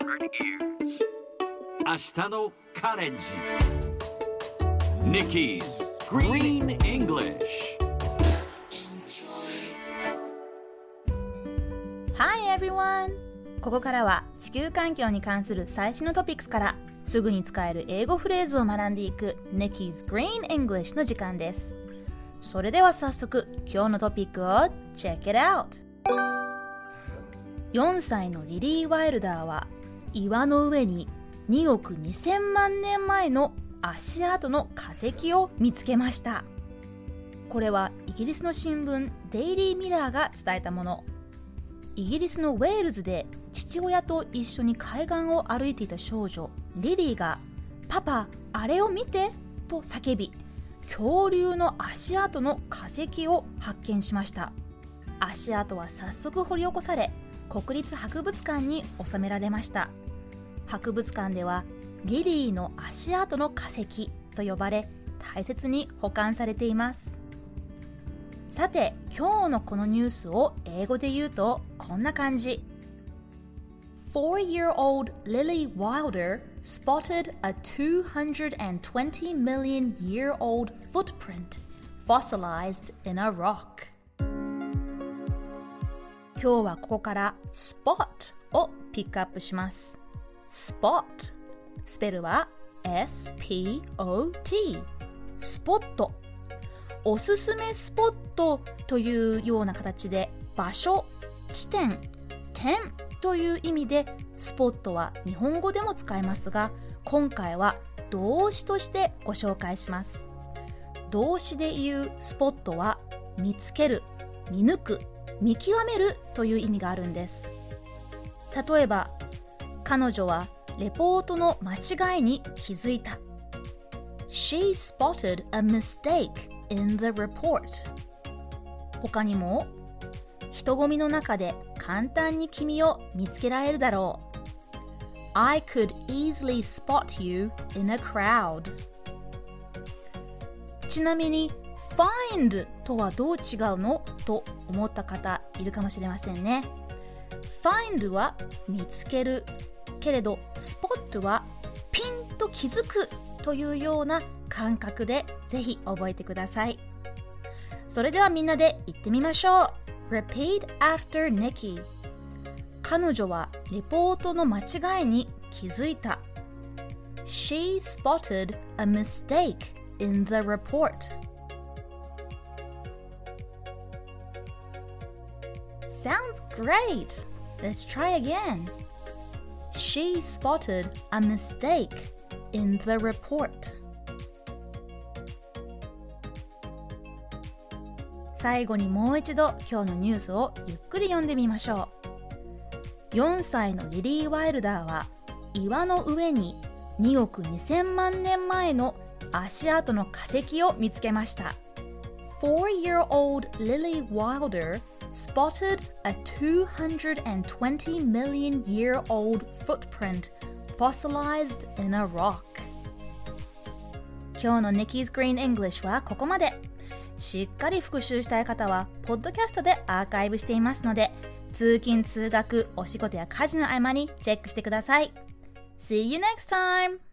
明日のカレンジ Nikki's Green English Hi everyone! ここからは地球環境に関する最新のトピックスからすぐに使える英語フレーズを学んでいく Nikki's Green English の時間です。それでは早速今日のトピックを Check it out! 4歳のリリー・ワイルダーは岩の上に2億2000万年前の足跡の化石を見つけましたこれはイギリスの新聞デイリー・ミラーが伝えたものイギリスのウェールズで父親と一緒に海岸を歩いていた少女リリーが「パパあれを見て!」と叫び恐竜の足跡の化石を発見しました足跡は早速掘り起こされ国立博物館に収められました博物館ではリリーの足跡の化石と呼ばれ大切に保管されていますさて今日のこのニュースを英語で言うとこんな感じ Four-year-old Lily Wilder spotted a 220 million year old footprint fossilized in a rock. 今日はここから spot をピックアップします。spot スペルは S-P-O-T スポットおすすめスポットというような形で場所、地点、点という意味でスポットは日本語でも使えますが今回は動詞としてご紹介します動詞で言うスポットは見つける見抜く見極めるという意味があるんです。例えば彼女はレポートの間違いに気づいた。She spotted a mistake in the report. 他にも人混みの中で簡単に君を見つけられるだろう。I could easily spot you in a crowd. ちなみに find とはどう違うの？と思った方いるかもしれませんね find は見つけるけれど spot はピンと気づくというような感覚でぜひ覚えてください。それではみんなで言ってみましょう Repeat after Nikki 彼女はレポートの間違いに気づいた She spotted a mistake in the report Sounds great! Let's try again. She spotted a mistake in the report. 最後にもう一度今日のニュースをゆっくり読んでみましょう4歳のリリー・ワイルダーは岩の上に2億2000万年前の足跡の化石を見つけました Four-year-old Lily Wilder spotted a 220 million year old footprint fossilized in a rock 今日の Nikki's Green English はここまでしっかり復習したい方はポッドキャストでアーカイブしていますので通勤通学お仕事や家事の合間にチェックしてください See you next time!